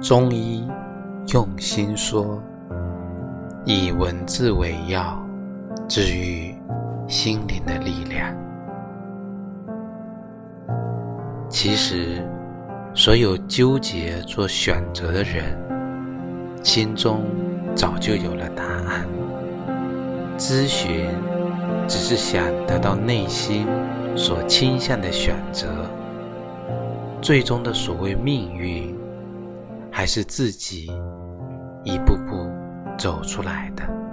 中医用心说，以文字为药，治愈心灵的力量。其实，所有纠结做选择的人，心中早就有了答案。咨询只是想得到内心所倾向的选择，最终的所谓命运。还是自己一步步走出来的。